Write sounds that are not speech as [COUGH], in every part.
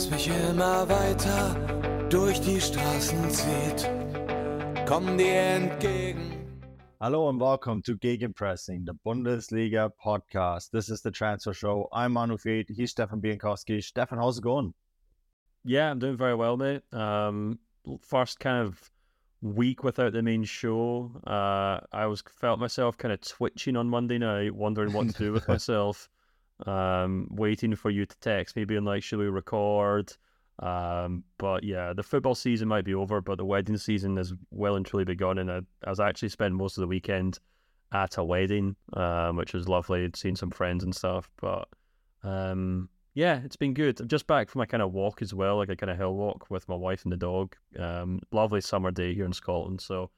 das mich immer weiter durch die Straßen zieht. Komm dir entgegen. Hello and welcome to Gegenpressing, the Bundesliga podcast. This is the transfer show. I'm Manu Veth. He's Stefan Bienkowski. Stefan, how's it going? Yeah, I'm doing very well, mate. Um, first kind of week without the main show. Uh, I was felt myself kind of twitching on Monday night, wondering what to do with [LAUGHS] myself. Um, waiting for you to text me, being like, "Should we record?" Um, but yeah, the football season might be over, but the wedding season is well and truly begun. And I, I was actually spent most of the weekend at a wedding, um, which was lovely. Seeing some friends and stuff, but um, yeah, it's been good. I'm just back from my kind of walk as well, like a kind of hill walk with my wife and the dog. Um, lovely summer day here in Scotland. So,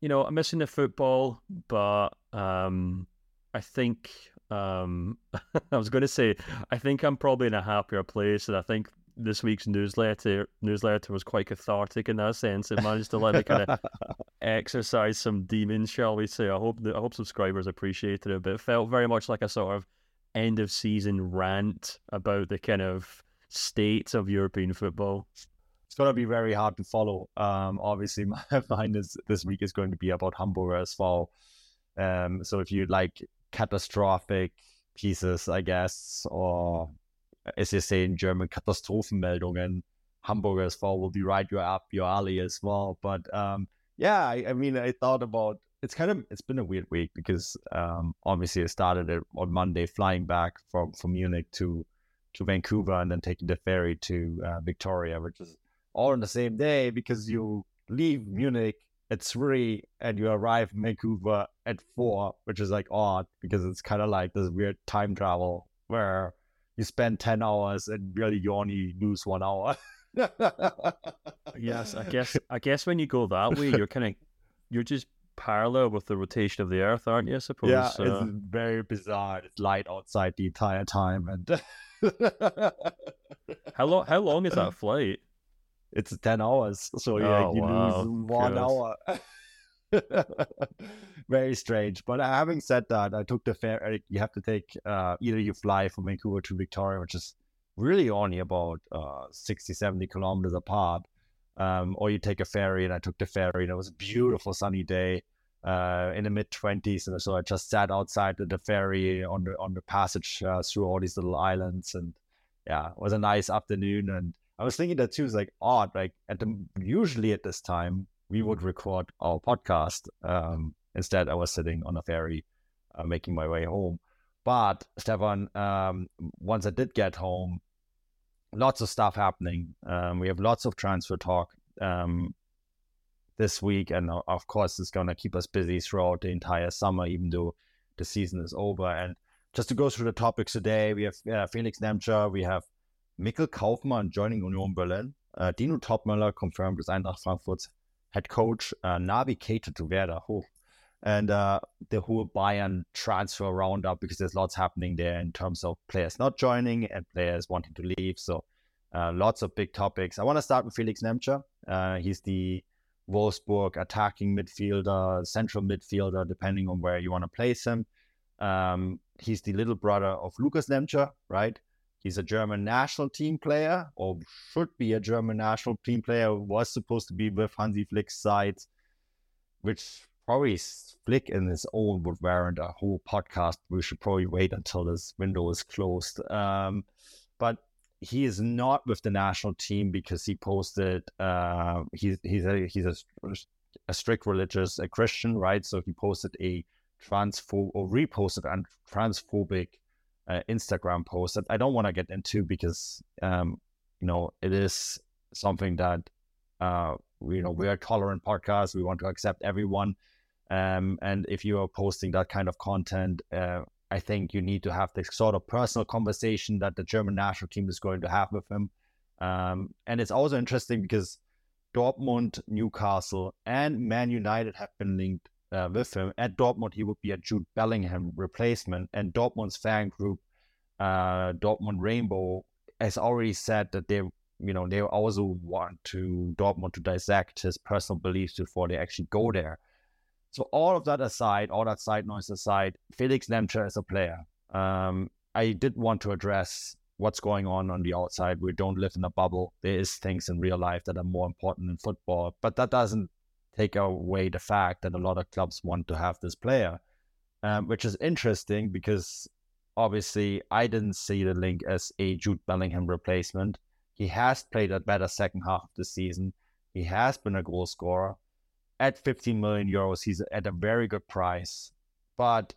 you know, I'm missing the football, but um, I think um, [LAUGHS] I was going to say I think I'm probably in a happier place, and I think this week's newsletter newsletter was quite cathartic in that sense. It managed to let me kind of [LAUGHS] exercise some demons, shall we say? I hope the, I hope subscribers appreciated it, but it felt very much like a sort of end of season rant about the kind of state of European football? It's going to be very hard to follow. Um, obviously, [LAUGHS] my mine is this week is going to be about Hamburg as well. Um, so if you like catastrophic pieces, I guess, or as you say in German, Katastrophenmeldungen, Hamburg as well will be right your up your alley as well. But um, yeah, I, I mean, I thought about it's kind of it's been a weird week because um, obviously I started it on Monday, flying back from from Munich to to Vancouver and then taking the ferry to uh, Victoria, which is all on the same day because you leave Munich at three and you arrive in Vancouver at four, which is like odd because it's kind of like this weird time travel where you spend ten hours and really you only lose one hour. yes, I guess [LAUGHS] I guess when you go that way, you're kind of you're just parallel with the rotation of the Earth, aren't you? I suppose. Yeah, uh, it's very bizarre. It's light outside the entire time, and [LAUGHS] how long? How long is that [LAUGHS] flight? It's ten hours, so yeah, oh, you wow. lose one Good. hour. [LAUGHS] very strange. But uh, having said that, I took the ferry. You have to take uh, either you fly from Vancouver to Victoria, which is really only about uh, 60, 70 kilometers apart um, or you take a ferry. And I took the ferry, and it was a beautiful sunny day uh, in the mid twenties, and so I just sat outside the, the ferry on the on the passage uh, through all these little islands, and yeah, it was a nice afternoon. And I was thinking that too is like odd, like at the usually at this time we would record our podcast. Um, instead, I was sitting on a ferry, uh, making my way home. But Stefan, um, once I did get home, lots of stuff happening. Um, we have lots of transfer talk um, this week, and of course, it's going to keep us busy throughout the entire summer, even though the season is over. And just to go through the topics today, we have uh, Felix Nmecha, we have Mikkel Kaufmann joining Union Berlin, uh, Dino Toppmöller confirmed as Eintracht Frankfurt's head coach, uh, Naby Keita to Werder. Oh, and uh, the whole Bayern transfer roundup because there's lots happening there in terms of players not joining and players wanting to leave. So uh, lots of big topics. I want to start with Felix Nmecha. Uh, he's the Wolfsburg attacking midfielder, central midfielder, depending on where you want to place him. Um, he's the little brother of Lukas Nmecha, right? He's a German national team player, or should be a German national team player. Was supposed to be with Hansi Flick's side, which probably Flick in his own would warrant a whole podcast. We should probably wait until this window is closed. Um, but he is not with the national team because he posted uh, he's he's a he's a, a strict religious a Christian, right? So he posted a transphobe or reposted a transphobic uh, Instagram post that I don't want to get into because um, you know it is something that uh, you know we're a tolerant podcast. We want to accept everyone. Um, and if you are posting that kind of content, uh, I think you need to have this sort of personal conversation that the German national team is going to have with him. Um, and it's also interesting because Dortmund, Newcastle, and Man United have been linked uh, with him. At Dortmund, he would be a Jude Bellingham replacement, and Dortmund's fan group, uh, Dortmund Rainbow, has already said that they, you know, they also want to Dortmund to dissect his personal beliefs before they actually go there. So all of that aside, all that side noise aside, Felix Nmecha is a player. Um, I did want to address what's going on on the outside. We don't live in a bubble. There is things in real life that are more important than football, but that doesn't take away the fact that a lot of clubs want to have this player, um, which is interesting because obviously I didn't see the link as a Jude Bellingham replacement. He has played a better second half of the season. He has been a goal scorer. At 15 million euros, he's at a very good price. But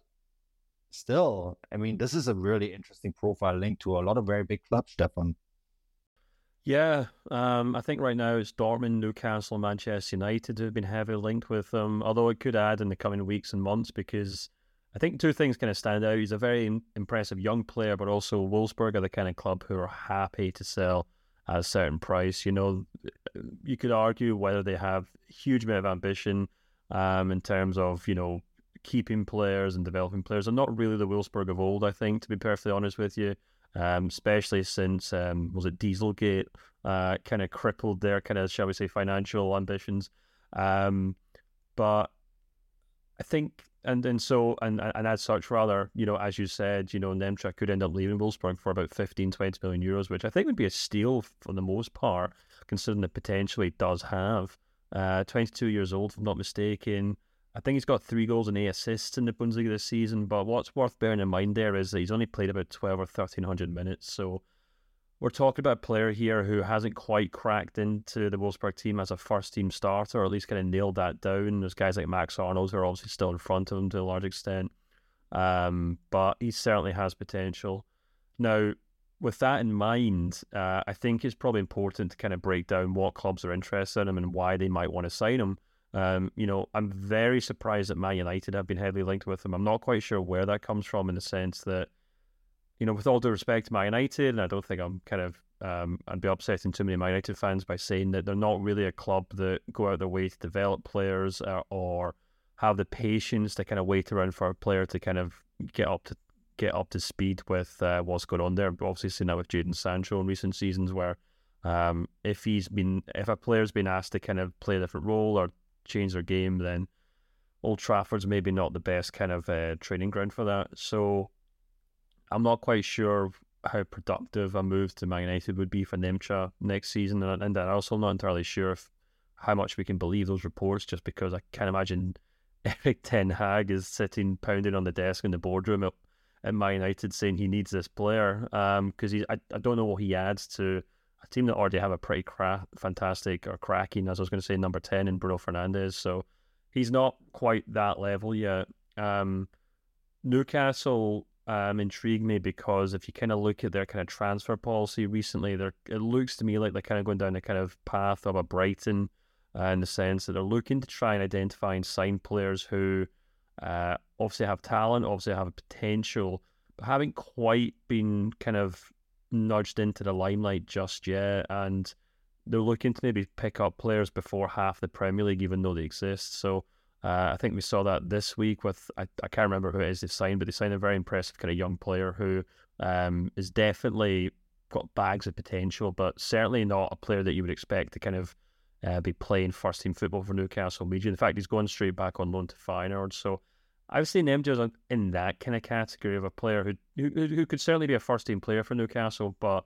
still, I mean, this is a really interesting profile linked to a lot of very big clubs, Stefan. Yeah, um, I think right now it's Dortmund, Newcastle, Manchester United who have been heavily linked with him. Although it could add in the coming weeks and months because I think two things kind of stand out. He's a very impressive young player, but also Wolfsburg are the kind of club who are happy to sell at a certain price. You know, you could argue whether they have huge amount of ambition um, in terms of you know keeping players and developing players. They're not really the Wolfsburg of old, I think, to be perfectly honest with you. Um, especially since um, was it Dieselgate uh, kind of crippled their kind of shall we say financial ambitions. Um, but I think and and so and and as such rather you know as you said you know Nmecha could end up leaving Wolfsburg for about 15 20 million euros which I think would be a steal for the most part considering the potential he does have uh, 22 years old if I'm not mistaken I think he's got three goals and eight assists in the Bundesliga this season. But what's worth bearing in mind there is that he's only played about 12 or 1300 minutes. So we're talking about a player here who hasn't quite cracked into the Wolfsburg team as a first team starter, or at least kind of nailed that down. There's guys like Max Arnold who are obviously still in front of him to a large extent. Um, but he certainly has potential. Now, with that in mind, uh, I think it's probably important to kind of break down what clubs are interested in him and why they might want to sign him. Um, you know, I'm very surprised that Man United have been heavily linked with him. I'm not quite sure where that comes from in the sense that, you know, with all due respect to Man United, and I don't think I'm kind of, um, I'd be upsetting too many Man United fans by saying that they're not really a club that go out their way to develop players uh, or have the patience to kind of wait around for a player to kind of get up to get up to speed with uh, what's going on there. We've obviously seen that with Jadon Sancho in recent seasons, where um, if he's been if a player's been asked to kind of play a different role or change their game, then Old Trafford's maybe not the best kind of uh, training ground for that. So I'm not quite sure how productive a move to Man United would be for Nmecha next season, and, and I'm also not entirely sure if how much we can believe those reports, just because I can't imagine [LAUGHS] Erik Ten Hag is sitting pounding on the desk in the boardroom at, at Man United saying he needs this player because um, I, I don't know what he adds to a team that already have a pretty cra- fantastic or cracking, as I was going to say, number 10 in Bruno Fernandes. So he's not quite that level yet. Um, Newcastle um, intrigued me because if you kind of look at their kind of transfer policy recently, they it looks to me like they're kind of going down the kind of path of a Brighton uh, in the sense that they're looking to try and identify and sign players who uh, obviously have talent, obviously have a potential, but haven't quite been kind of nudged into the limelight just yet, and they're looking to maybe pick up players before half the Premier League, even though they exist. So uh, I think we saw that this week with I, I can't remember who it is they signed, but they signed a very impressive kind of young player who um, is definitely got bags of potential, but certainly not a player that you would expect to kind of uh, be playing first team football for Newcastle Media. In fact, he's going straight back on loan to Feyenoord. So I've seen just in that kind of category of a player who who, who could certainly be a first team player for Newcastle, but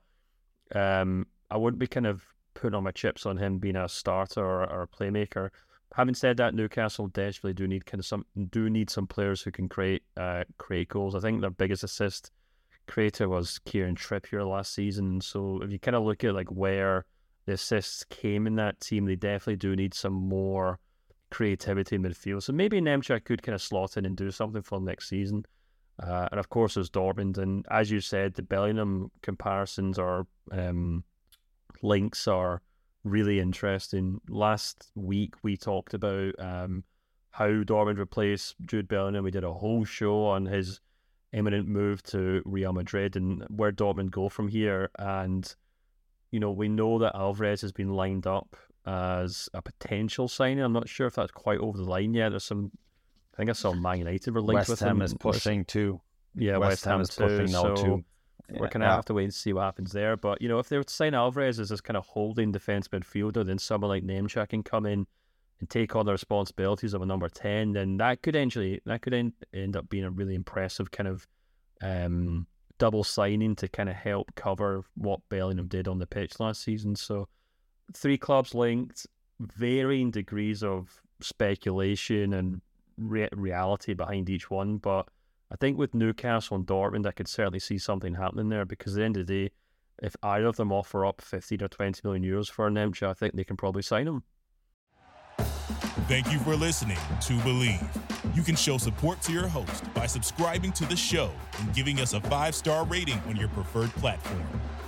um, I wouldn't be kind of putting on my chips on him being a starter or, or a playmaker. Having said that, Newcastle desperately do need kind of some do need some players who can create uh, create goals. I think their biggest assist creator was Kieran Trippier last season. So if you kind of look at like where the assists came in that team, they definitely do need some more creativity in midfield. So maybe Nmecha could kind of slot in and do something for next season. Uh, and of course, there's Dortmund. And as you said, the Bellingham comparisons or um, links are really interesting. Last week, we talked about um, how Dortmund replaced Jude Bellingham. We did a whole show on his imminent move to Real Madrid and where Dortmund go from here. And, you know, we know that Alvarez has been lined up as a potential signing. I'm not sure if that's quite over the line yet. There's some, I think I saw Man United were linked West with Ham him. is pushing too. Yeah, West, West Ham Ham is too. pushing now so too. we're kind of have to wait and see what happens there. But you know, if they were to sign Alvarez as this kind of holding defense midfielder, then someone like Nmecha can come in and take on the responsibilities of a number ten, then that could actually that could end, end up being a really impressive kind of um, double signing to kind of help cover what Bellingham did on the pitch last season. So three clubs linked, varying degrees of speculation and re- reality behind each one, but. I think with Newcastle and Dortmund, I could certainly see something happening there because at the end of the day, if either of them offer up 15 or 20 million euros for Nmecha, I think they can probably sign him. Thank you for listening to Bleav. You can show support to your host by subscribing to the show and giving us a five star rating on your preferred platform.